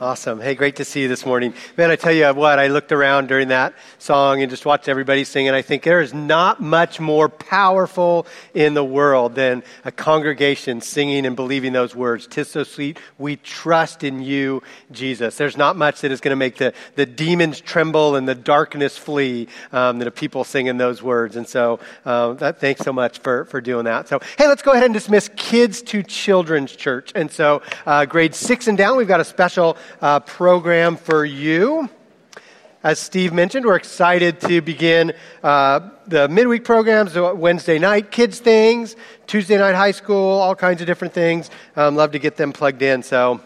Awesome. Hey, great to see you this morning. Man, I tell you what, I looked around during that song and just watched everybody sing, and I think there is not much more powerful in the world than a congregation singing and believing those words. Tis so sweet, we trust in you, Jesus. There's not much that is going to make the, the demons tremble and the darkness flee um, than a people singing those words. And so, uh, that, thanks so much for, for doing that. So, hey, let's go ahead and dismiss kids to children's church. And so, uh, grade six and down, we've got a special uh, program for you. As Steve mentioned, we're excited to begin uh, the midweek programs, Wednesday night kids things, Tuesday night high school, all kinds of different things. Um, love to get them plugged in. So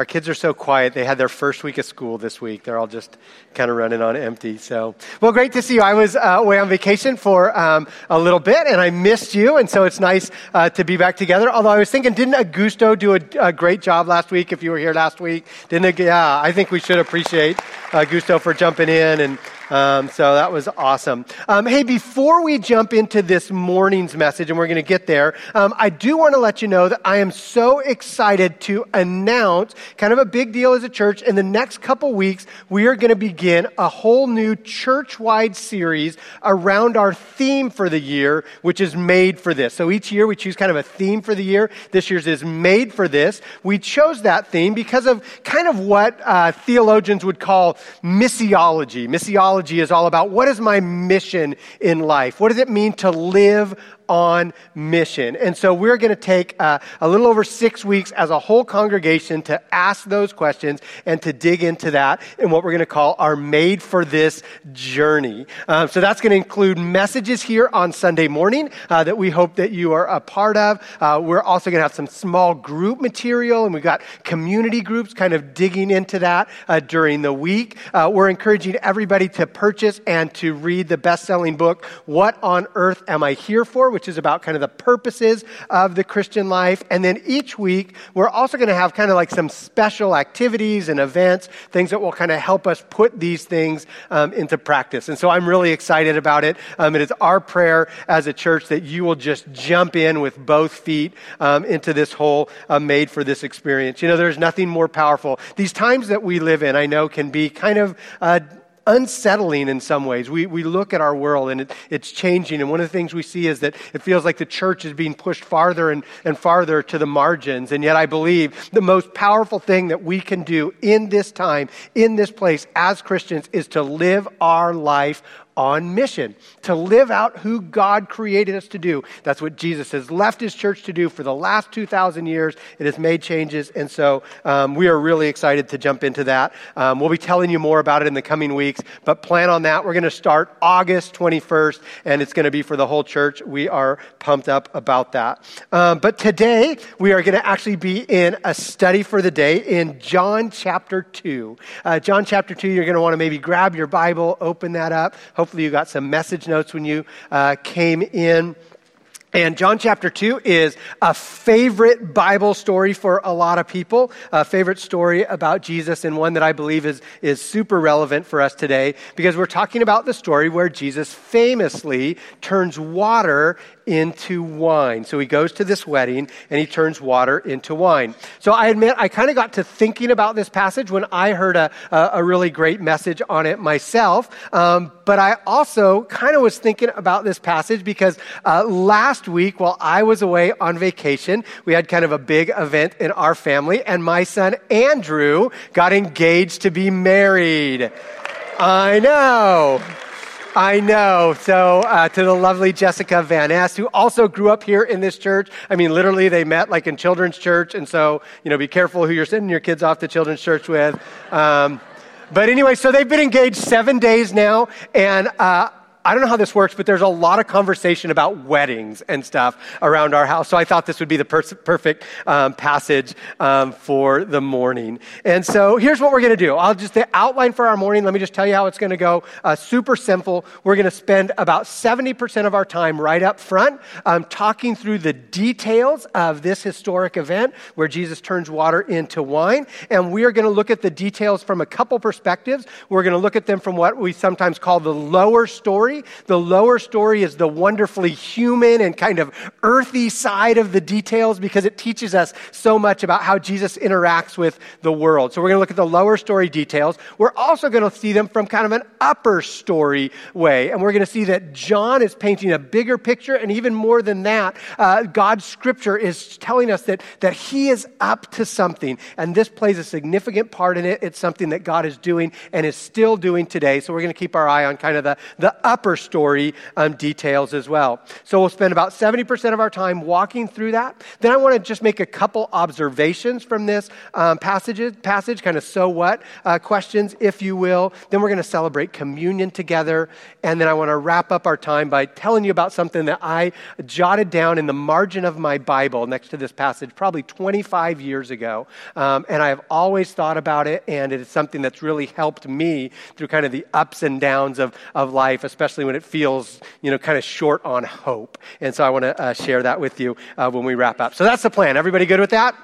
our kids are so quiet. They had their first week of school this week. They're all just kind of running on empty. So, well, great to see you. I was uh, away on vacation for um, a little bit, and I missed you, and so it's nice uh, to be back together. Although I was thinking, didn't Augusto do a, a, great job last week? If you were here last week, didn't? Yeah, I think we should appreciate Augusto for jumping in and um, so that was awesome. Um, hey, before we jump into this morning's message, and we're going to get there, um, I do want to let you know that I am so excited to announce kind of a big deal as a church. In the next couple weeks, we are going to begin a whole new church wide series around our theme for the year, which is made for this. So each year we choose kind of a theme for the year. This year's is made for this. We chose that theme because of kind of what uh, theologians would call missiology. Missiology theology is all about what is my mission in life? What does it mean to live on mission. And so we're going to take uh, a little over six weeks as a whole congregation to ask those questions and to dig into that in what we're going to call our made for this journey. Um, so that's going to include messages here on Sunday morning uh, that we hope that you are a part of. Uh, we're also going to have some small group material and we've got community groups kind of digging into that uh, during the week. Uh, we're encouraging everybody to purchase and to read the best-selling book, What on Earth Am I Here For? Which is about kind of the purposes of the Christian life. And then each week, we're also going to have kind of like some special activities and events, things that will kind of help us put these things um, into practice. And so I'm really excited about it. Um, it is our prayer as a church that you will just jump in with both feet um, into this whole uh, made for this experience. You know, there's nothing more powerful. These times that we live in, I know, can be kind of uh, unsettling in some ways. We, we look at our world and it, it's changing. And one of the things we see is that it feels like the church is being pushed farther and, and farther to the margins. And yet, I believe the most powerful thing that we can do in this time, in this place as Christians, is to live our life on mission, to live out who God created us to do. That's what Jesus has left his church to do for the last 2,000 years. It has made changes, and so um, we are really excited to jump into that. Um, we'll be telling you more about it in the coming weeks, but plan on that. We're going to start August 21st, and it's going to be for the whole church. We are pumped up about that. Um, but today, we are going to actually be in a study for the day in John chapter 2. Uh, John chapter 2, you're going to want to maybe grab your Bible, open that up. Hopefully, you got some message notes when you uh, came in. And John chapter 2 is a favorite Bible story for a lot of people, a favorite story about Jesus, and one that I believe is, is super relevant for us today because we're talking about the story where Jesus famously turns water into wine. So he goes to this wedding and he turns water into wine. So I admit, I kind of got to thinking about this passage when I heard a, a, really great message on it myself. Um, but I also kind of was thinking about this passage because uh, last week, while I was away on vacation, we had kind of a big event in our family, and my son Andrew got engaged to be married. I know. I know. So, uh, to the lovely Jessica Van Ness, who also grew up here in this church. I mean, literally, they met like in children's church. And so, you know, be careful who you're sending your kids off to children's church with. Um, but anyway, so they've been engaged seven days now. And uh, I don't know how this works, but there's a lot of conversation about weddings and stuff around our house. So I thought this would be the per- perfect um, passage um, for the morning. And so here's what we're going to do. I'll just the outline for our morning. Let me just tell you how it's going to go. Uh, super simple. We're going to spend about 70% of our time right up front um, talking through the details of this historic event where Jesus turns water into wine. And we are going to look at the details from a couple perspectives. We're going to look at them from what we sometimes call the lower story story. The lower story is the wonderfully human and kind of earthy side of the details because it teaches us so much about how Jesus interacts with the world. So we're going to look at the lower story details. We're also going to see them from kind of an upper story way. And we're going to see that John is painting a bigger picture. And even more than that, uh, God's scripture is telling us that, that he is up to something. And this plays a significant part in it. It's something that God is doing and is still doing today. So we're going to keep our eye on kind of the, the upper story um, details as well. So we'll spend about 70% of our time walking through that. Then I want to just make a couple observations from this um, passage, passage, kind of so what uh, questions, if you will. Then we're going to celebrate communion together. And then I want to wrap up our time by telling you about something that I jotted down in the margin of my Bible next to this passage probably 25 years ago. Um, and I have always thought about it, and it is something that's really helped me through kind of the ups and downs of, of life, especially when it feels, you know, kind of short on hope. And so I want to uh, share that with you uh, when we wrap up. So that's the plan. Everybody good with that?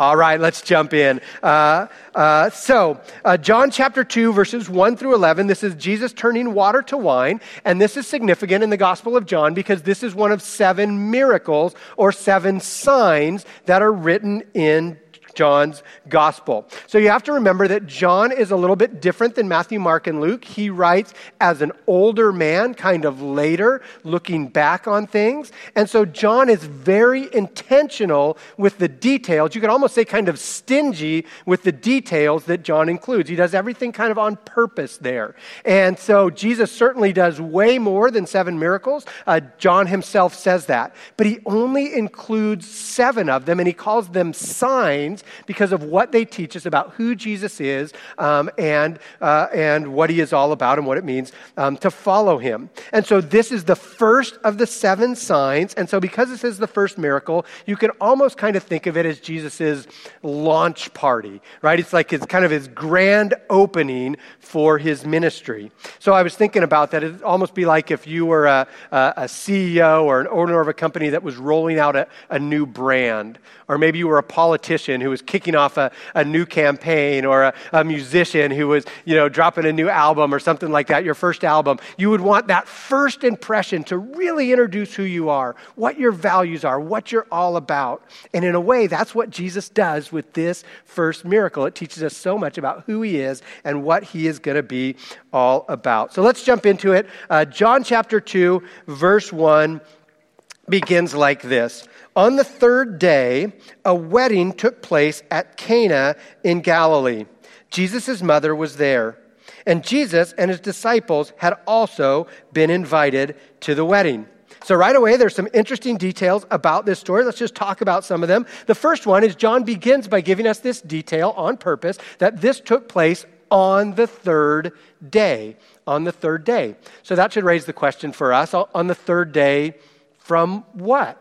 All right, let's jump in. Uh, uh, so, uh, John chapter 2, verses 1 through 11, this is Jesus turning water to wine. And this is significant in the Gospel of John because this is one of seven miracles or seven signs that are written in John's gospel. So you have to remember that John is a little bit different than Matthew, Mark, and Luke. He writes as an older man, kind of later, looking back on things. And so John is very intentional with the details. You could almost say kind of stingy with the details that John includes. He does everything kind of on purpose there. And so Jesus certainly does way more than seven miracles. Uh, John himself says that. But he only includes seven of them, and he calls them signs because of what they teach us about who Jesus is um, and, uh, and what he is all about and what it means um, to follow him. And so this is the first of the seven signs. And so because this is the first miracle, you can almost kind of think of it as Jesus' launch party, right? It's like it's kind of his grand opening for his ministry. So I was thinking about that. It'd almost be like if you were a, a CEO or an owner of a company that was rolling out a, a new brand, or maybe you were a politician who was kicking off a, a new campaign or a, a musician who was, you know, dropping a new album or something like that, your first album, you would want that first impression to really introduce who you are, what your values are, what you're all about. And in a way, that's what Jesus does with this first miracle. It teaches us so much about who he is and what he is going to be all about. So let's jump into it. Uh, John chapter 2, verse 1 begins like this on the third day, a wedding took place at Cana in Galilee. Jesus' mother was there, and Jesus and his disciples had also been invited to the wedding. So, right away, there's some interesting details about this story. Let's just talk about some of them. The first one is John begins by giving us this detail on purpose that this took place on the third day. On the third day. So, that should raise the question for us on the third day from what?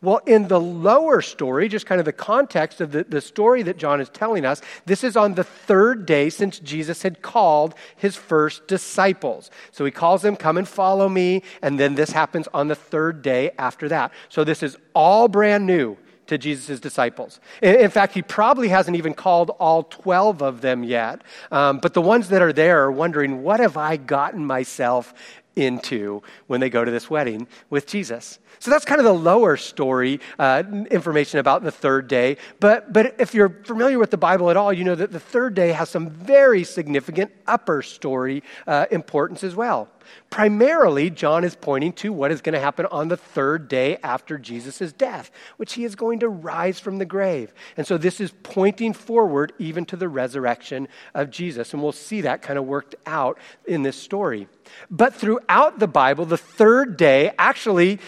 Well, in the lower story, just kind of the context of the, the story that John is telling us, this is on the third day since Jesus had called his first disciples. So he calls them, Come and follow me. And then this happens on the third day after that. So this is all brand new to Jesus' disciples. In, fact, he probably hasn't even called all 12 of them yet. Um, but the ones that are there are wondering, What have I gotten myself into when they go to this wedding with Jesus. So that's kind of the lower story uh, information about the third day. But, but if you're familiar with the Bible at all, you know that the third day has some very significant upper story uh, importance as well. Primarily, John is pointing to what is going to happen on the third day after Jesus' death, which he is going to rise from the grave. And so this is pointing forward even to the resurrection of Jesus. And we'll see that kind of worked out in this story. But throughout the Bible, the third day actually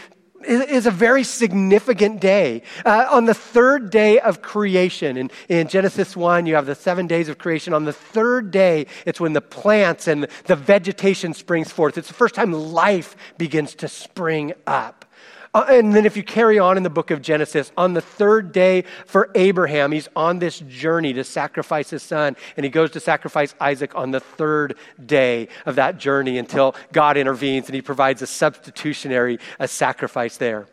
is a very significant day. Uh, on the third day of creation, in, in Genesis 1, you have the seven days of creation. On the third day, it's when the plants and the vegetation springs forth. It's the first time life begins to spring up. Uh, and then, if you carry on in the book of Genesis, on the third day for Abraham, he's on this journey to sacrifice his son, and he goes to sacrifice Isaac on the third day of that journey until God intervenes and he provides a substitutionary a sacrifice there.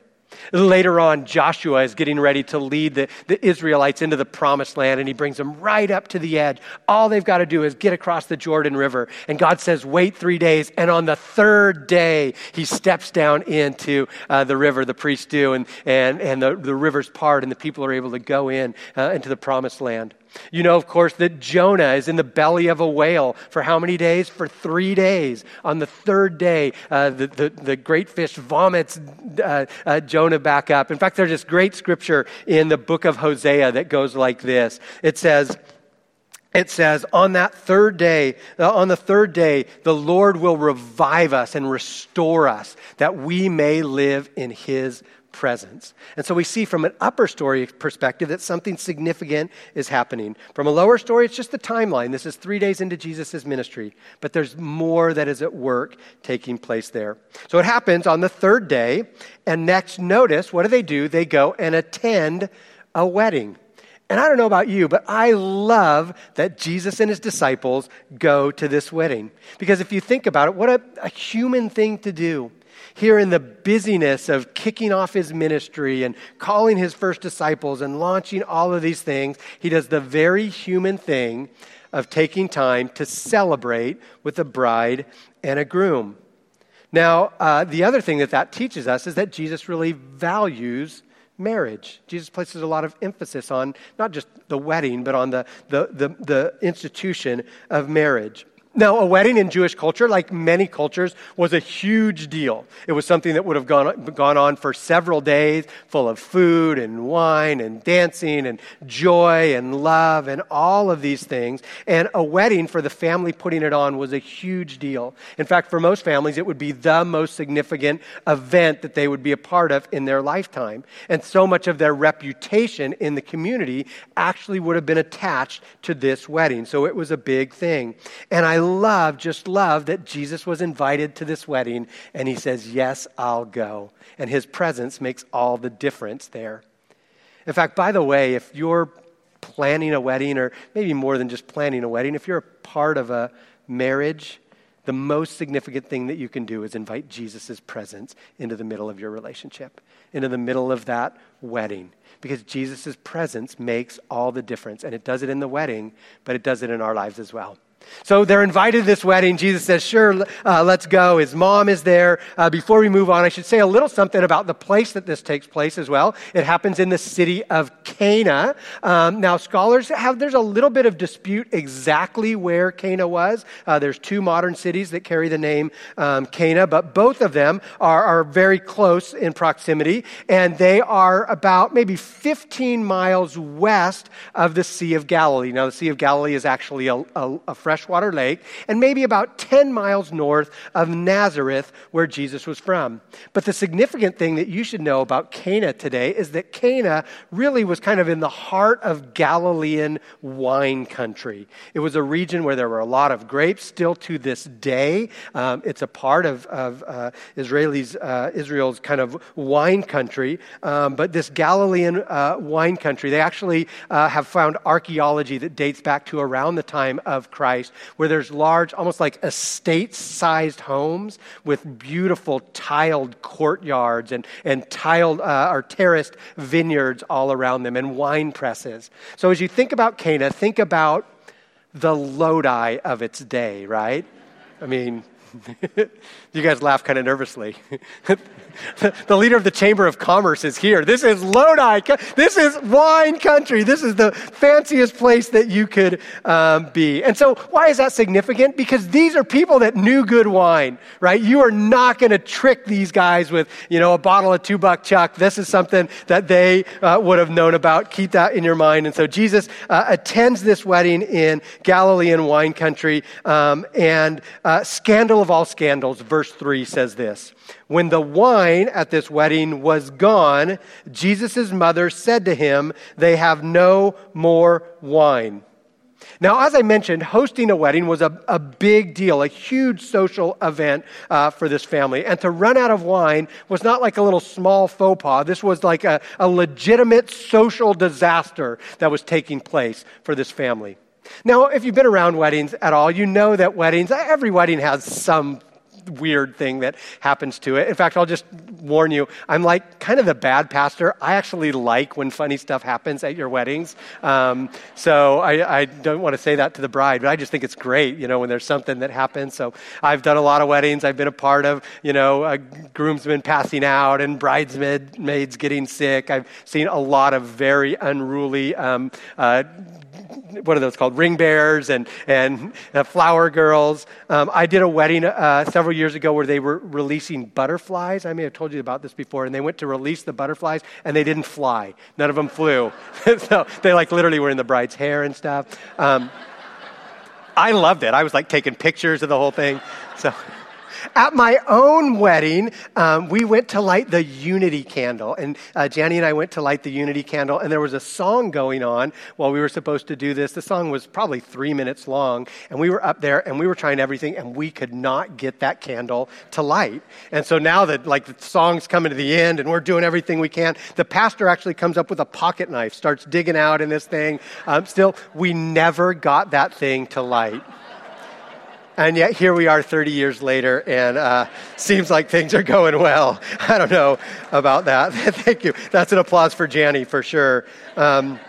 Later on, Joshua is getting ready to lead the, the Israelites into the promised land, and he brings them right up to the edge. All they've got to do is get across the Jordan River. And God says, wait three days. And on the third day, he steps down into uh, the river, the priests do, and, and, and the, the river's part, and the people are able to go in uh, into the promised land. You know, of course, that Jonah is in the belly of a whale for how many days? For three days. On the third day, uh, the, the, the, great fish vomits uh, uh, Jonah back up. In fact, there's this great scripture in the book of Hosea that goes like this it says, it says, on that third day, uh, on the third day, the Lord will revive us and restore us that we may live in his presence. And so we see from an upper story perspective that something significant is happening. From a lower story, it's just the timeline. This is three days into Jesus' ministry, but there's more that is at work taking place there. So it happens on the third day, and next, notice what do they do? They go and attend a wedding. And I don't know about you, but I love that Jesus and his disciples go to this wedding. Because if you think about it, what a, a human thing to do here in the busyness of kicking off his ministry and calling his first disciples and launching all of these things, he does the very human thing of taking time to celebrate with a bride and a groom. Now, uh, the other thing that that teaches us is that Jesus really values marriage. Jesus places a lot of emphasis on not just the wedding, but on the, the, the, the institution of marriage. Now, a wedding in Jewish culture, like many cultures, was a huge deal. It was something that would have gone, gone on for several days, full of food and wine and dancing and joy and love and all of these things. And a wedding for the family putting it on was a huge deal. In fact, for most families, it would be the most significant event that they would be a part of in their lifetime. And so much of their reputation in the community actually would have been attached to this wedding. So it was a big thing. And I love, just love that Jesus was invited to this wedding and he says, Yes, I'll go. And his presence makes all the difference there. In fact, by the way, if you're planning a wedding, or maybe more than just planning a wedding, if you're a part of a marriage, the most significant thing that you can do is invite Jesus' presence into the middle of your relationship, into the middle of that wedding. Because Jesus' presence makes all the difference. And it does it in the wedding, but it does it in our lives as well. So they're invited to this wedding. Jesus says, Sure, uh, let's go. His mom is there. Uh, before we move on, I should say a little something about the place that this takes place as well. It happens in the city of Cana. Um, now, scholars have, there's a little bit of dispute exactly where Cana was. Uh, there's two modern cities that carry the name um, Cana, but both of them are, are very close in proximity, and they are about maybe 15 miles west of the Sea of Galilee. Now, the Sea of Galilee is actually a, a, a freshwater lake, and maybe about 10 miles north of Nazareth, where Jesus was from. But the significant thing that you should know about Cana today is that Cana really was kind of in the heart of Galilean wine country. It was a region where there were a lot of grapes still to this day. Um, it's a part of, of uh, Israelis, uh, Israel's kind of wine country. Um, but this Galilean uh, wine country, they actually uh, have found archaeology that dates back to around the time of Christ Christ, where there's large, almost like estate sized homes with beautiful tiled courtyards and, and tiled uh, or terraced vineyards all around them and wine presses. So as you think about Cana, think about the Lodi of its day, right? I mean, you guys laugh kind of nervously. the leader of the Chamber of Commerce is here. This is Lodi. This is wine country. This is the fanciest place that you could um, be. And so, why is that significant? Because these are people that knew good wine, right? You are not going to trick these guys with, you know, a bottle of two buck chuck. This is something that they uh, would have known about. Keep that in your mind. And so, Jesus uh, attends this wedding in Galilean wine country, um, and uh, scandal of all scandals, verse 3 says this. When the wine at this wedding was gone, Jesus' mother said to him, They have no more wine. Now, as I mentioned, hosting a wedding was a, a big deal, a huge social event uh, for this family. And to run out of wine was not like a little small faux pas. This was like a, a legitimate social disaster that was taking place for this family. Now, if you've been around weddings at all, you know that weddings, every wedding has some weird thing that happens to it. In fact, I'll just warn you, I'm like kind of the bad pastor. I actually like when funny stuff happens at your weddings. Um, so I, I, don't want to say that to the bride, but I just think it's great, you know, when there's something that happens. So I've done a lot of weddings. I've been a part of, you know, groomsmen passing out and bridesmaids getting sick. I've seen a lot of very unruly um, uh, what are those called? Ring bears and, and uh, flower girls. Um, I did a wedding uh, several years ago where they were releasing butterflies. I may have told you about this before. And they went to release the butterflies and they didn't fly. None of them flew. so they like literally were in the bride's hair and stuff. Um, I loved it. I was like taking pictures of the whole thing. So. At my own wedding, um, we went to light the unity candle. And uh, Janny and I went to light the unity candle, and there was a song going on while we were supposed to do this. The song was probably three minutes long, and we were up there and we were trying everything, and we could not get that candle to light. And so now that like the song's coming to the end and we're doing everything we can, the pastor actually comes up with a pocket knife, starts digging out in this thing. Um, still, we never got that thing to light. And yet here we are 30 years later, and uh, seems like things are going well. I don't know about that. Thank you. That's an applause for Janny for sure. Um,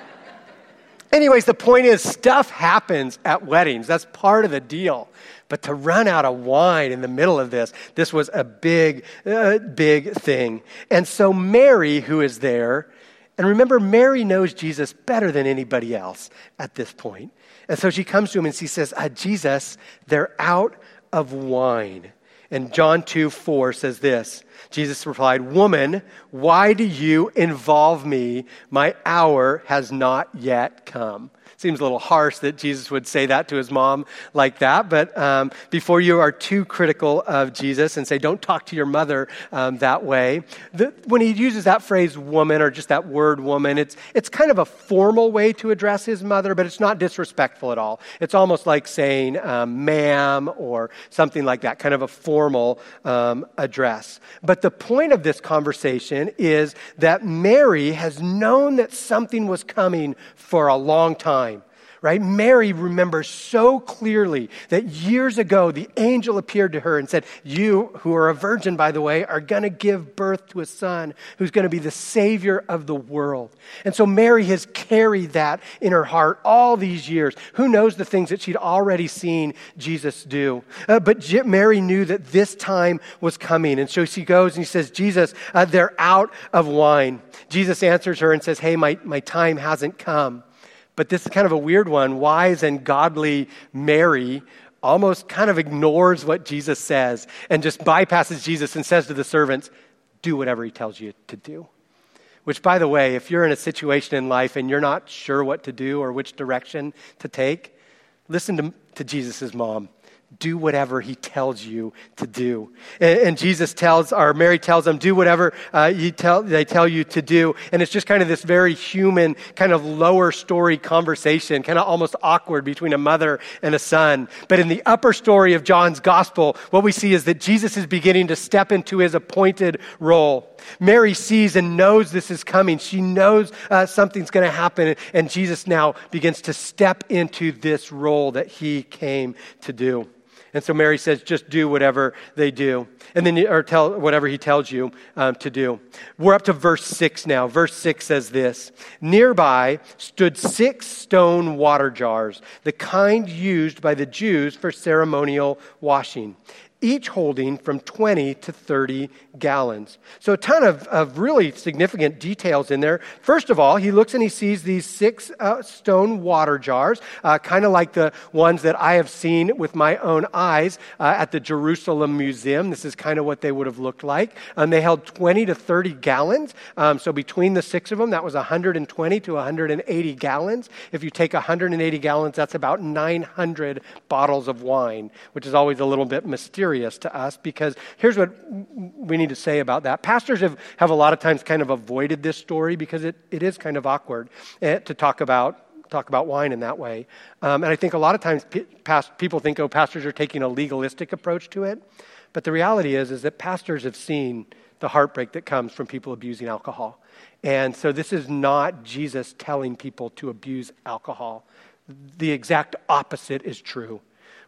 anyways, the point is, stuff happens at weddings. That's part of the deal. But to run out of wine in the middle of this, this was a big, uh, big thing. And so Mary, who is there, and remember, Mary knows Jesus better than anybody else at this point. And so she comes to him and she says, uh, Jesus, they're out of wine. And John 2 4 says this Jesus replied, Woman, why do you involve me? My hour has not yet come. Seems a little harsh that Jesus would say that to his mom like that, but um, before you are too critical of Jesus and say, don't talk to your mother um, that way, the, when he uses that phrase woman or just that word woman, it's, it's kind of a formal way to address his mother, but it's not disrespectful at all. It's almost like saying um, ma'am or something like that, kind of a formal um, address. But the point of this conversation is that Mary has known that something was coming for a long time right? Mary remembers so clearly that years ago the angel appeared to her and said, You, who are a virgin, by the way, are going to give birth to a son who's going to be the Savior of the world. And so Mary has carried that in her heart all these years. Who knows the things that she'd already seen Jesus do? Uh, but Mary knew that this time was coming. And so she goes and she says, Jesus, uh, they're out of wine. Jesus answers her and says, Hey, my, my time hasn't come. But this is kind of a weird one. Wise and godly Mary almost kind of ignores what Jesus says and just bypasses Jesus and says to the servants, Do whatever he tells you to do. Which, by the way, if you're in a situation in life and you're not sure what to do or which direction to take, listen to, to Jesus' mom do whatever he tells you to do. And, and Jesus tells, or Mary tells them, do whatever uh, tell, they tell you to do. And it's just kind of this very human, kind of lower story conversation, kind of almost awkward between a mother and a son. But in the upper story of John's gospel, what we see is that Jesus is beginning to step into his appointed role. Mary sees and knows this is coming. She knows uh, something's going to happen. And Jesus now begins to step into this role that he came to do. And so Mary says, just do whatever they do. And then, or tell whatever he tells you um, to do. We're up to verse 6 now. Verse 6 says this Nearby stood six stone water jars, the kind used by the Jews for ceremonial washing each holding from 20 to 30 gallons. So, a ton of, of really significant details in there. First of all, he looks and he sees these six uh, stone water jars, uh, kind of like the ones that I have seen with my own eyes uh, at the Jerusalem Museum. This is kind of what they would have looked like. Um, they held 20 to 30 gallons. Um, so, between the six of them, that was 120 to 180 gallons. If you take 180 gallons, that's about 900 bottles of wine, which is always a little bit mysterious to us because here's what we need to say about that. Pastors have, have a lot of times kind of avoided this story because it, it is kind of awkward eh, to talk about talk about wine in that way. Um, and I think a lot of times past, people think, oh, pastors are taking a legalistic approach to it. But the reality is, is that pastors have seen the heartbreak that comes from people abusing alcohol. And so this is not Jesus telling people to abuse alcohol. The exact opposite is true.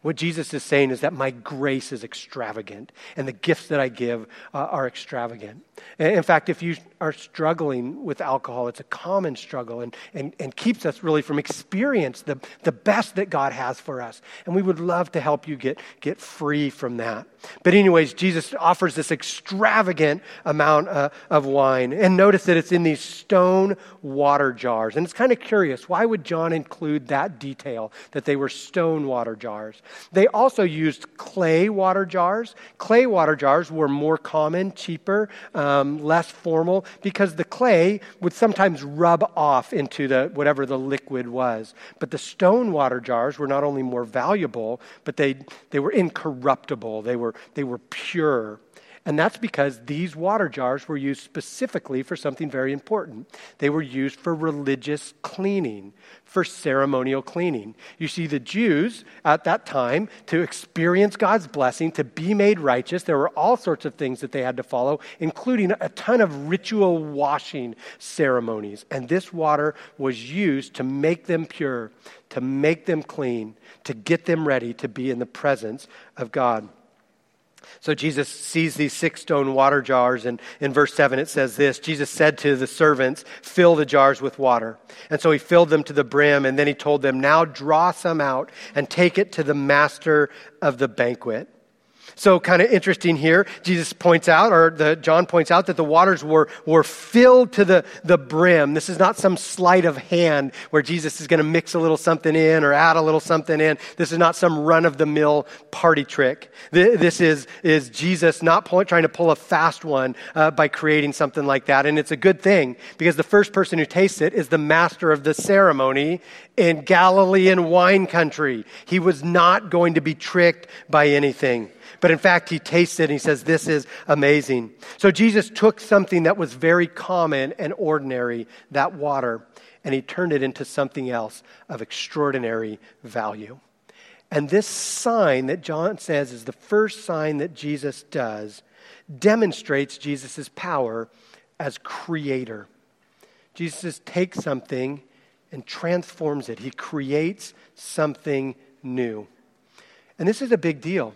What Jesus is saying is that my grace is extravagant and the gifts that I give uh, are extravagant. In fact, if you are struggling with alcohol, it's a common struggle and, and, and keeps us really from experience the, the best that God has for us. And we would love to help you get, get free from that. But, anyways, Jesus offers this extravagant amount uh, of wine. And notice that it's in these stone water jars. And it's kind of curious. Why would John include that detail, that they were stone water jars? They also used clay water jars. Clay water jars were more common, cheaper, um, less formal, because the clay would sometimes rub off into the, whatever the liquid was. But the stone water jars were not only more valuable, but they, they were incorruptible. They were they were pure. And that's because these water jars were used specifically for something very important. They were used for religious cleaning, for ceremonial cleaning. You see, the Jews at that time, to experience God's blessing, to be made righteous, there were all sorts of things that they had to follow, including a ton of ritual washing ceremonies. And this water was used to make them pure, to make them clean, to get them ready to be in the presence of God. So Jesus sees these six stone water jars, and in verse 7 it says this Jesus said to the servants, Fill the jars with water. And so he filled them to the brim, and then he told them, Now draw some out and take it to the master of the banquet. So, kind of interesting here, Jesus points out, or the, John points out, that the waters were, were filled to the, the brim. This is not some sleight of hand where Jesus is going to mix a little something in or add a little something in. This is not some run of the mill party trick. This is, is Jesus not pull, trying to pull a fast one uh, by creating something like that. And it's a good thing because the first person who tastes it is the master of the ceremony in Galilean wine country. He was not going to be tricked by anything. But in fact, he tastes it and he says, This is amazing. So Jesus took something that was very common and ordinary, that water, and he turned it into something else of extraordinary value. And this sign that John says is the first sign that Jesus does demonstrates Jesus' power as creator. Jesus takes something and transforms it, he creates something new. And this is a big deal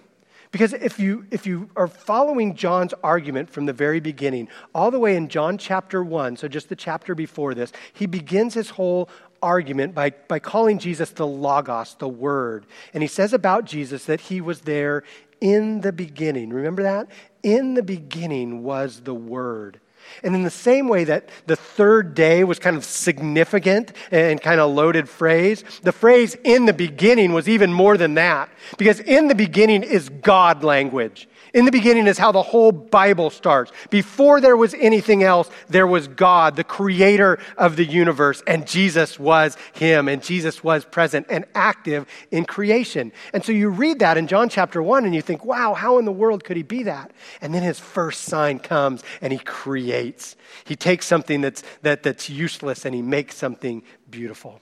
because if you, if you are following John's argument from the very beginning, all the way in John chapter 1, so just the chapter before this, he begins his whole argument by, by calling Jesus the Logos, the Word. And he says about Jesus that he was there in the beginning. Remember that? In the beginning was the Word. And in the same way that the third day was kind of significant and kind of loaded phrase, the phrase in the beginning was even more than that. Because in the beginning is God language. In the beginning is how the whole Bible starts. Before there was anything else, there was God, the creator of the universe, and Jesus was him, and Jesus was present and active in creation. And so you read that in John chapter 1 and you think, wow, how in the world could he be that? And then his first sign comes and he creates. He takes something that's, that, that's useless and he makes something beautiful.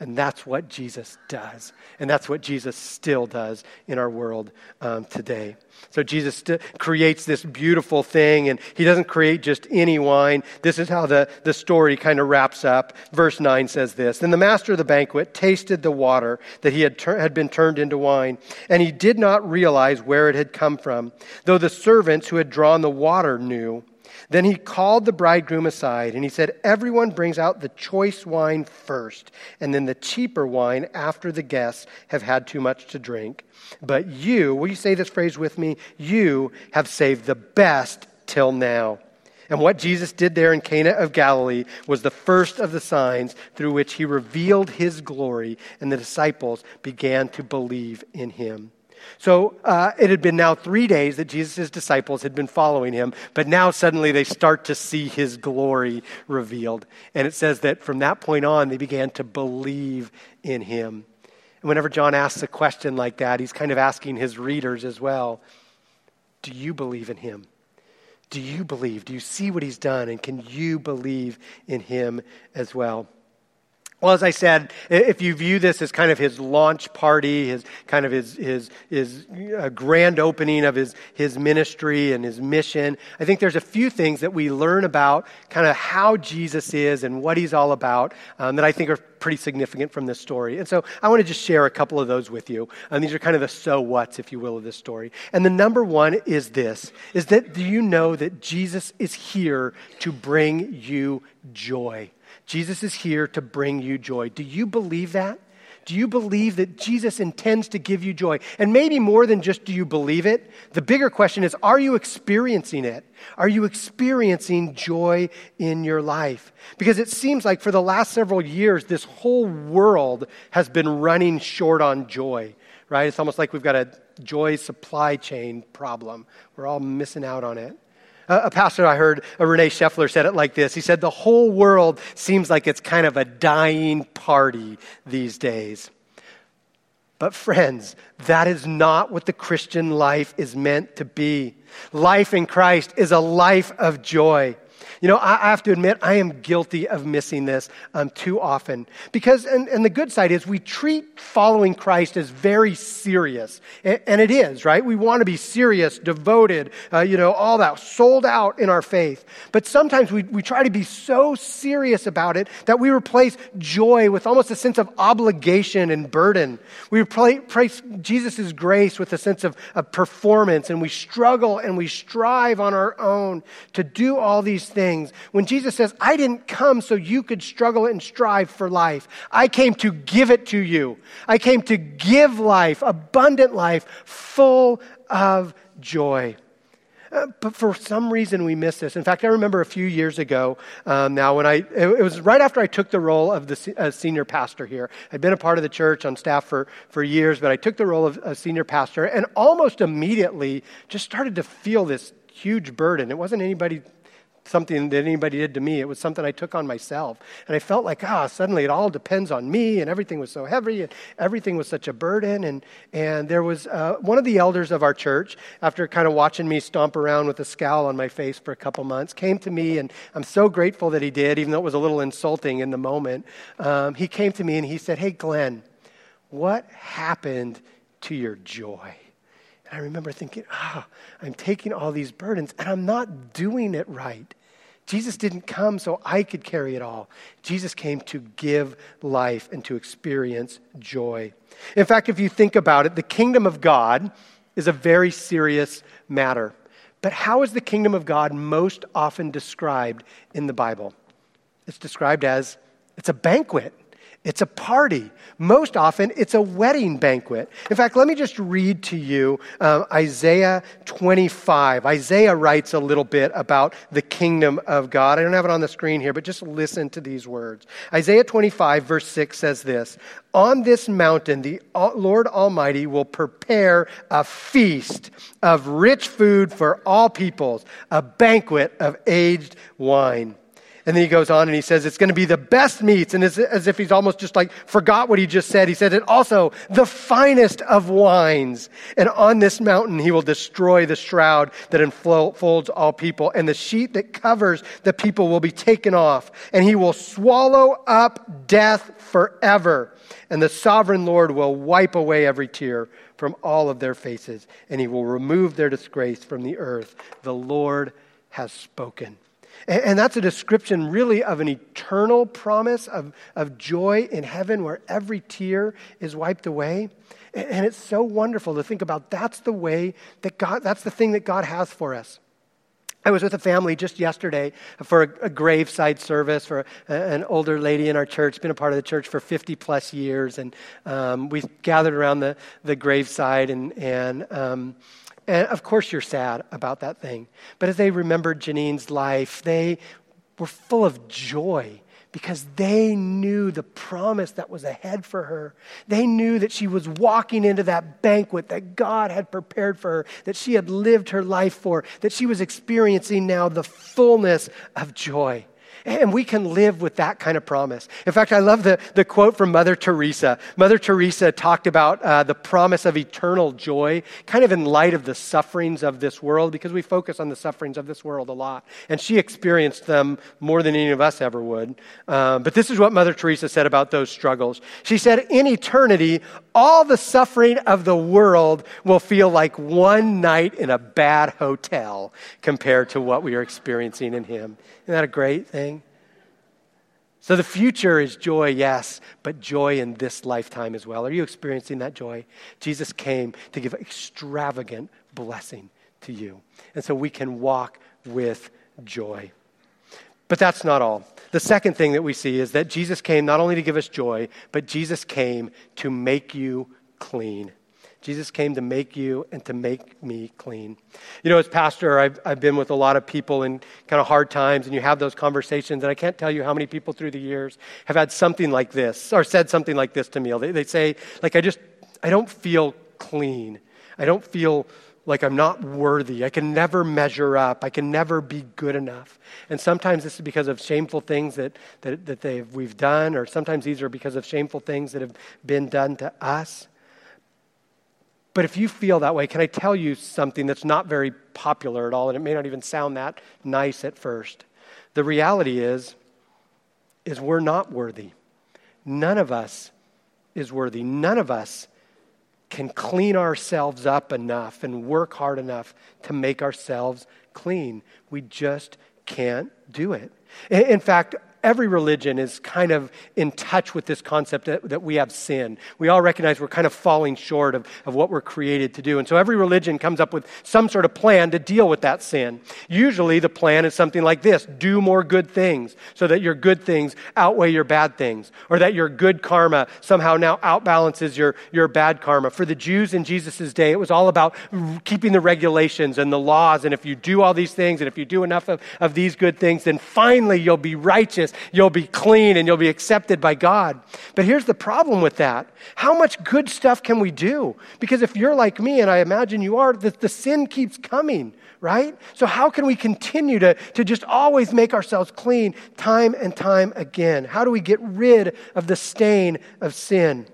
And that's what Jesus does. And that's what Jesus still does in our world um, today. So Jesus st- creates this beautiful thing, and he doesn't create just any wine. This is how the, the story kind of wraps up. Verse 9 says this Then the master of the banquet tasted the water that he had, tur- had been turned into wine, and he did not realize where it had come from, though the servants who had drawn the water knew. Then he called the bridegroom aside and he said, Everyone brings out the choice wine first, and then the cheaper wine after the guests have had too much to drink. But you, will you say this phrase with me? You have saved the best till now. And what Jesus did there in Cana of Galilee was the first of the signs through which he revealed his glory, and the disciples began to believe in him. So uh, it had been now three days that Jesus' disciples had been following him, but now suddenly they start to see his glory revealed. And it says that from that point on, they began to believe in him. And whenever John asks a question like that, he's kind of asking his readers as well Do you believe in him? Do you believe? Do you see what he's done? And can you believe in him as well? Well, as I said, if you view this as kind of his launch party, his kind of his, his, his uh, grand opening of his, his ministry and his mission, I think there's a few things that we learn about kind of how Jesus is and what he's all about um, that I think are pretty significant from this story. And so I want to just share a couple of those with you. And these are kind of the so whats, if you will, of this story. And the number one is this, is that do you know that Jesus is here to bring you joy? Jesus is here to bring you joy. Do you believe that? Do you believe that Jesus intends to give you joy? And maybe more than just do you believe it, the bigger question is are you experiencing it? Are you experiencing joy in your life? Because it seems like for the last several years, this whole world has been running short on joy, right? It's almost like we've got a joy supply chain problem. We're all missing out on it. A pastor I heard, uh, Rene Schlaepfer, said it like this. He said, The whole world seems like it's kind of a dying party these days. But, friends, that is not what the Christian life is meant to be. Life in Christ is a life of joy. You know, I, I have to admit, I am guilty of missing this um, too often. Because, and, and the good side is, we treat following Christ as very serious. And, and it is, right? We want to be serious, devoted, uh, you know, all that, sold out in our faith. But sometimes we, we try to be so serious about it that we replace joy with almost a sense of obligation and burden. We replace Jesus' grace with a sense of, of performance, and we struggle and we strive on our own to do all these things things when Jesus says, I didn't come so you could struggle and strive for life. I came to give it to you. I came to give life, abundant life, full of joy. Uh, but for some reason, we miss this. In fact, I remember a few years ago um, now when I, it, was right after I took the role of the uh, senior pastor here. I'd been a part of the church on staff for, for years, but I took the role of a senior pastor and almost immediately just started to feel this huge burden. It wasn't anybody something that anybody did to me. It was something I took on myself. And I felt like, ah, suddenly it all depends on me, and everything was so heavy, and everything was such a burden. And, and there was uh, one of the elders of our church, after kind of watching me stomp around with a scowl on my face for a couple months, came to me, and I'm so grateful that he did, even though it was a little insulting in the moment. Um, he came to me and he said, Hey, Glenn, what happened to your joy? And I remember thinking, ah, oh, I'm taking all these burdens and I'm not doing it right. Jesus didn't come so I could carry it all. Jesus came to give life and to experience joy. In fact, if you think about it, the kingdom of God is a very serious matter. But how is the kingdom of God most often described in the Bible? It's described as it's a banquet. It's a party. Most often, it's a wedding banquet. In fact, let me just read to you uh, Isaiah 25. Isaiah writes a little bit about the kingdom of God. I don't have it on the screen here, but just listen to these words. Isaiah 25, verse 6 says this On this mountain, the Lord Almighty will prepare a feast of rich food for all peoples, a banquet of aged wine. And then he goes on and he says it's going to be the best meats. And it's as if he's almost just like forgot what he just said. He said it also the finest of wines. And on this mountain he will destroy the shroud that enfolds all people. And the sheet that covers the people will be taken off. And he will swallow up death forever. And the sovereign Lord will wipe away every tear from all of their faces. And he will remove their disgrace from the earth. The Lord has spoken. And that's a description really of an eternal promise of, of joy in heaven where every tear is wiped away. And it's so wonderful to think about that's the way that God, that's the thing that God has for us. I was with a family just yesterday for a, a graveside service for a, an older lady in our church, been a part of the church for 50 plus years. And um, we gathered around the, the graveside and, and um, and of course, you're sad about that thing. But as they remembered Janine's life, they were full of joy because they knew the promise that was ahead for her. They knew that she was walking into that banquet that God had prepared for her, that she had lived her life for, that she was experiencing now the fullness of joy. And we can live with that kind of promise. In fact, I love the, the quote from Mother Teresa. Mother Teresa talked about uh, the promise of eternal joy, kind of in light of the sufferings of this world, because we focus on the sufferings of this world a lot. And she experienced them more than any of us ever would. Um, but this is what Mother Teresa said about those struggles. She said, In eternity, all the suffering of the world will feel like one night in a bad hotel compared to what we are experiencing in Him. Isn't that a great thing? So the future is joy, yes, but joy in this lifetime as well. Are you experiencing that joy? Jesus came to give extravagant blessing to you. And so we can walk with joy. But that's not all. The second thing that we see is that Jesus came not only to give us joy, but Jesus came to make you clean. Jesus came to make you and to make me clean. You know, as pastor, I've, I've been with a lot of people in kind of hard times, and you have those conversations, and I can't tell you how many people through the years have had something like this or said something like this to me. They, they say, like, I just, I don't feel clean. I don't feel like I'm not worthy. I can never measure up. I can never be good enough. And sometimes this is because of shameful things that, that, that they've, we've done, or sometimes these are because of shameful things that have been done to us. But if you feel that way, can I tell you something that's not very popular at all, and it may not even sound that nice at first? The reality is, is we're not worthy. None of us is worthy. None of us can clean ourselves up enough and work hard enough to make ourselves clean. We just can't do it. In fact, every religion is kind of in touch with this concept that, that, we have sin. We all recognize we're kind of falling short of, of what we're created to do. And so every religion comes up with some sort of plan to deal with that sin. Usually the plan is something like this do more good things so that your good things outweigh your bad things, or that your good karma somehow now outbalances your, your bad karma. For the Jews in Jesus' day, it was all about keeping the regulations and the laws. And if you do all these things, and if you do enough of, of these good things, then finally you'll be righteous you'll be clean and you'll be accepted by God. But here's the problem with that. How much good stuff can we do? Because if you're like me, and I imagine you are, the, the sin keeps coming, right? So how can we continue to, to just always make ourselves clean time and time again? How do we get rid of the stain of sin?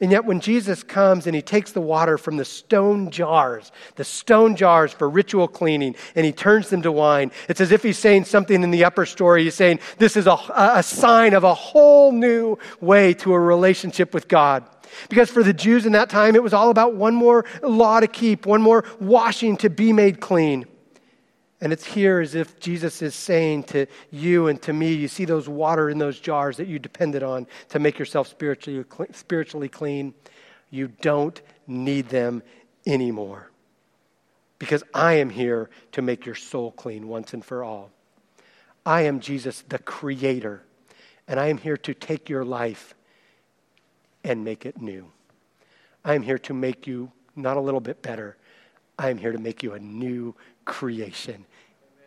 And yet, when Jesus comes and he takes the water from the stone jars, the stone jars for ritual cleaning, and he turns them to wine, it's as if he's saying something in the upper story. He's saying this is a, a sign of a whole new way to a relationship with God. Because for the Jews in that time, it was all about one more law to keep, one more washing to be made clean. And it's here as if Jesus is saying to you and to me, you see those water in those jars that you depended on to make yourself spiritually, spiritually clean. You don't need them anymore. Because I am here to make your soul clean once and for all. I am Jesus, the Creator, and I am here to take your life and make it new. I am here to make you not a little bit better, I am here to make you a new creation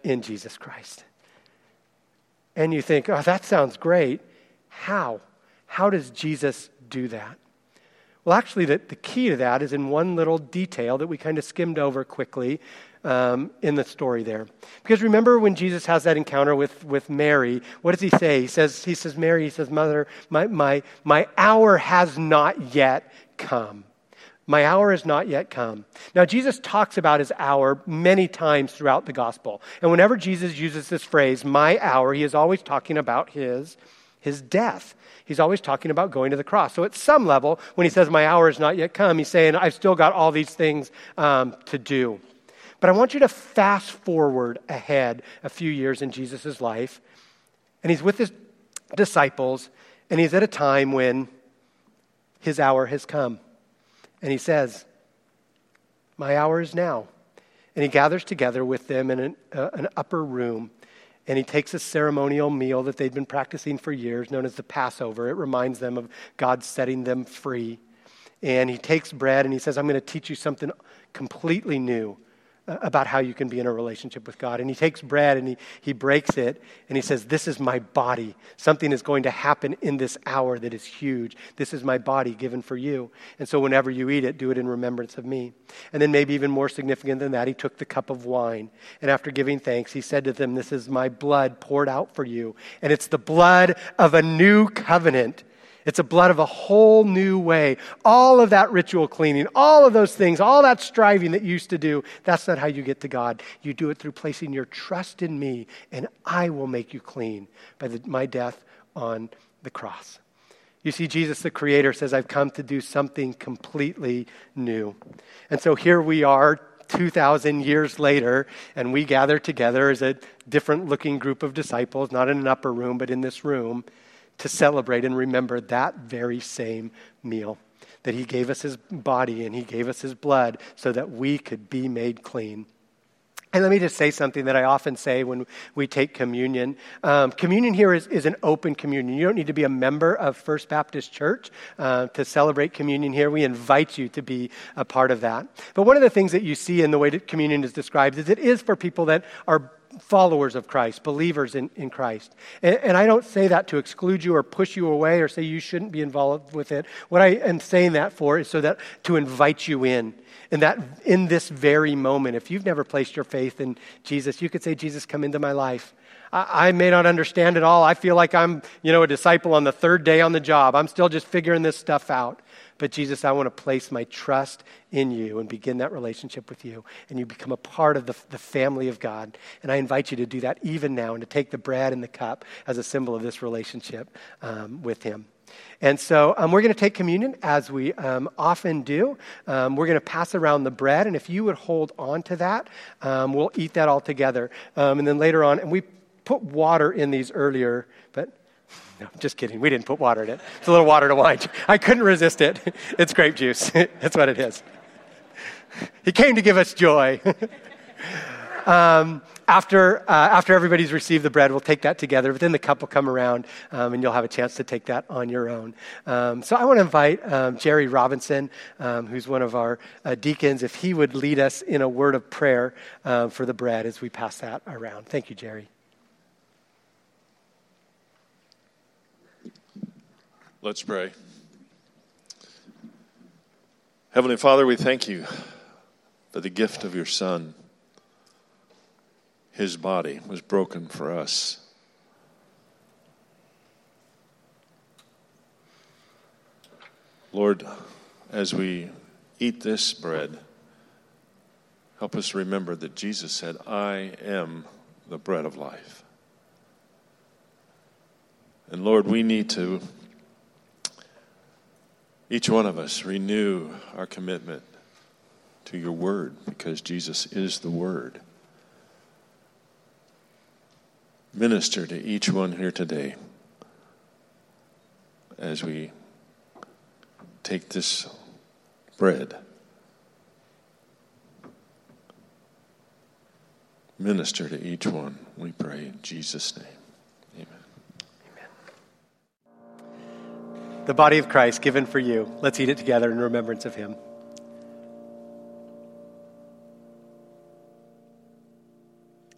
in Jesus Christ. And you think, oh, that sounds great. How? How does Jesus do that? Well, actually, the, the key to that is in one little detail that we kind of skimmed over quickly um, in the story there. Because remember when Jesus has that encounter with, with Mary, what does he say? He says, he says, Mary, he says, Mother, my, my, my hour has not yet come. My hour has not yet come. Now, Jesus talks about his hour many times throughout the gospel. And whenever Jesus uses this phrase, my hour, he is always talking about his, his death. He's always talking about going to the cross. So, at some level, when he says, My hour has not yet come, he's saying, I've still got all these things um, to do. But I want you to fast forward ahead a few years in Jesus' life. And he's with his disciples, and he's at a time when his hour has come. And he says, My hour is now. And he gathers together with them in an, uh, an upper room and he takes a ceremonial meal that they'd been practicing for years, known as the Passover. It reminds them of God setting them free. And he takes bread and he says, I'm going to teach you something completely new. About how you can be in a relationship with God. And he takes bread and he, he breaks it and he says, This is my body. Something is going to happen in this hour that is huge. This is my body given for you. And so whenever you eat it, do it in remembrance of me. And then, maybe even more significant than that, he took the cup of wine. And after giving thanks, he said to them, This is my blood poured out for you. And it's the blood of a new covenant it's a blood of a whole new way. All of that ritual cleaning, all of those things, all that striving that you used to do, that's not how you get to God. You do it through placing your trust in me, and I will make you clean by the, my death on the cross. You see, Jesus, the Creator, says, I've come to do something completely new. And so here we are, 2,000 years later, and we gather together as a different looking group of disciples, not in an upper room, but in this room to celebrate and remember that very same meal. That he gave us his body and he gave us his blood so that we could be made clean. And let me just say something that I often say when we take communion. Um, communion here is, is an open communion. You don't need to be a member of First Baptist Church uh, to celebrate communion here. We invite you to be a part of that. But one of the things that you see in the way that communion is described is it is for people that are followers of Christ, believers in, in Christ. And, and, I don't say that to exclude you or push you away or say you shouldn't be involved with it. What I am saying that for is so that to invite you in. And that in this very moment, if you've never placed your faith in Jesus, you could say, Jesus, come into my life. I, I may not understand it all. I feel like I'm, you know, a disciple on the third day on the job. I'm still just figuring this stuff out. But Jesus, I want to place my trust in you and begin that relationship with you. And you become a part of the, the family of God. And I invite you to do that even now and to take the bread and the cup as a symbol of this relationship um, with Him. And so um, we're going to take communion as we um, often do. Um, we're going to pass around the bread, and if you would hold on to that, um, we'll eat that all together. Um, and then later on, and we put water in these earlier, but no, just kidding. We didn't put water in it. It's a little water to wine. I couldn't resist it. It's grape juice. That's what it is. He came to give us joy. um, after, uh, after everybody's received the bread, we'll take that together, but then the cup will come around um, and you'll have a chance to take that on your own. Um, so I want to invite um, Jerry Robinson, um, who's one of our uh, deacons, if he would lead us in a word of prayer uh, for the bread as we pass that around. Thank you, Jerry. Let's pray. Heavenly Father, we thank you for the gift of your Son. His body was broken for us. Lord, as we eat this bread, help us remember that Jesus said, I am the bread of life. And Lord, we need to each one of us renew our commitment to your word because Jesus is the word. Minister to each one here today as we take this bread. Minister to each one, we pray in Jesus' name. The body of Christ given for you. Let's eat it together in remembrance of him.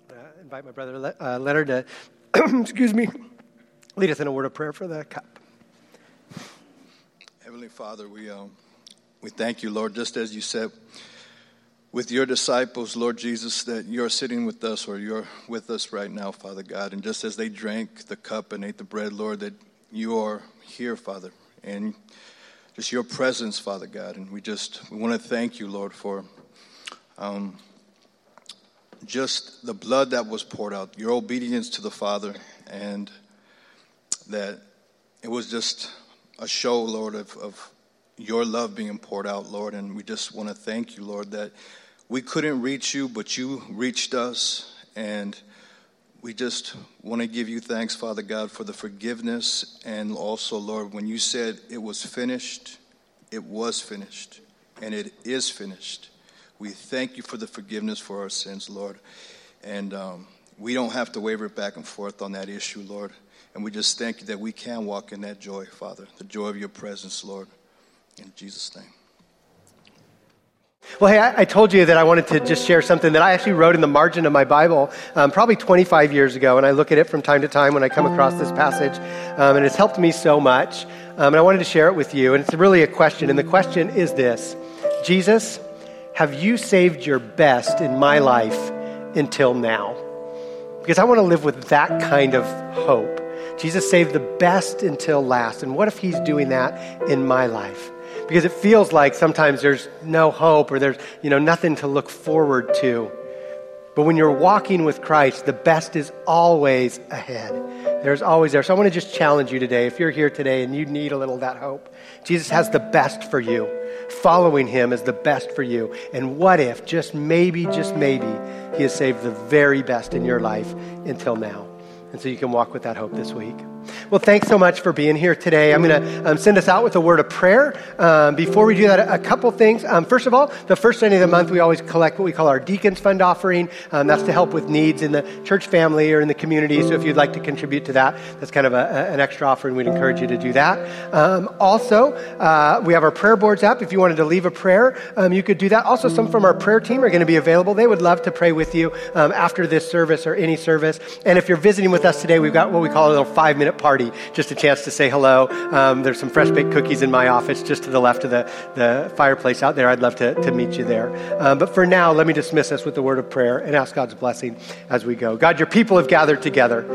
Uh, invite my brother uh, Leonard to, excuse me, lead us in a word of prayer for the cup. Heavenly Father, we, um, we thank you, Lord, just as you said with your disciples, Lord Jesus, that you're sitting with us or you're with us right now, Father God. And just as they drank the cup and ate the bread, Lord, that you are here, Father, and just your presence, Father God. And we just we want to thank you, Lord, for um, just the blood that was poured out, your obedience to the Father, and that it was just a show, Lord, of, of your love being poured out, Lord. And we just want to thank you, Lord, that we couldn't reach you, but you reached us. And we just want to give you thanks, Father God, for the forgiveness. And also, Lord, when you said it was finished, it was finished, and it is finished. We thank you for the forgiveness for our sins, Lord. And um, we don't have to waver back and forth on that issue, Lord. And we just thank you that we can walk in that joy, Father, the joy of your presence, Lord. In Jesus' name. Well, hey, I, I, told you that I wanted to just share something that I actually wrote in the margin of my Bible um, probably 25 years ago, and I look at it from time to time when I come across this passage, um, and it's helped me so much. Um, and I wanted to share it with you, and it's really a question, and the question is this Jesus, have you saved your best in my life until now? Because I want to live with that kind of hope. Jesus saved the best until last. And what if he's doing that in my life? Because it feels like sometimes there's no hope or there's, you know, nothing to look forward to. But when you're walking with Christ, the best is always ahead. There's always there. So I want to just challenge you today. If you're here today and you need a little of that hope, Jesus has the best for you. Following him is the best for you. And what if, just maybe, just maybe, he has saved the very best in your life until now? And so you can walk with that hope this week. Well, thanks so much for being here today. I'm going to um, send us out with a word of prayer. Um, before we do that, a, couple things. Um, first of all, the first Sunday of the month, we always collect what we call our Deacons Fund offering. Um, that's to help with needs in the church family or in the community. So if you'd like to contribute to that, that's kind of a, a, an extra offering. We'd encourage you to do that. Um, also, uh, we have our prayer boards app. If you wanted to leave a prayer, um, you could do that. Also, some from our prayer team are going to be available. They would love to pray with you after this service or any service. And if you're visiting with us today, we've got what we call a little five minute party just a chance to say hello. Um, there's some fresh baked cookies in my office just to the left of the, the fireplace out there. I'd love to, to meet you there. Um, but for now, let me dismiss us with the word of prayer and ask God's blessing as we go. God, your people have gathered together,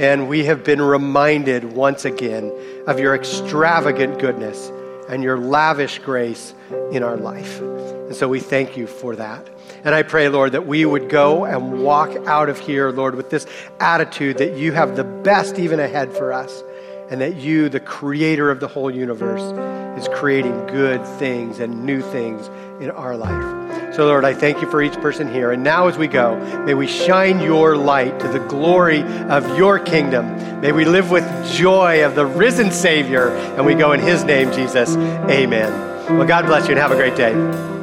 and we have been reminded once again of your extravagant goodness and your lavish grace in our life. And so we thank you for that. And I pray, Lord, that we would go and walk out of here, Lord, with this attitude that you have the best even ahead for us and that you, the creator of the whole universe, is creating good things and new things in our life. So, Lord, I thank you for each person here. And now, as we go, may we shine your light to the glory of your kingdom. May we live with joy of the risen Savior. And we go in his name, Jesus. Amen. Well, God bless you and have a great day.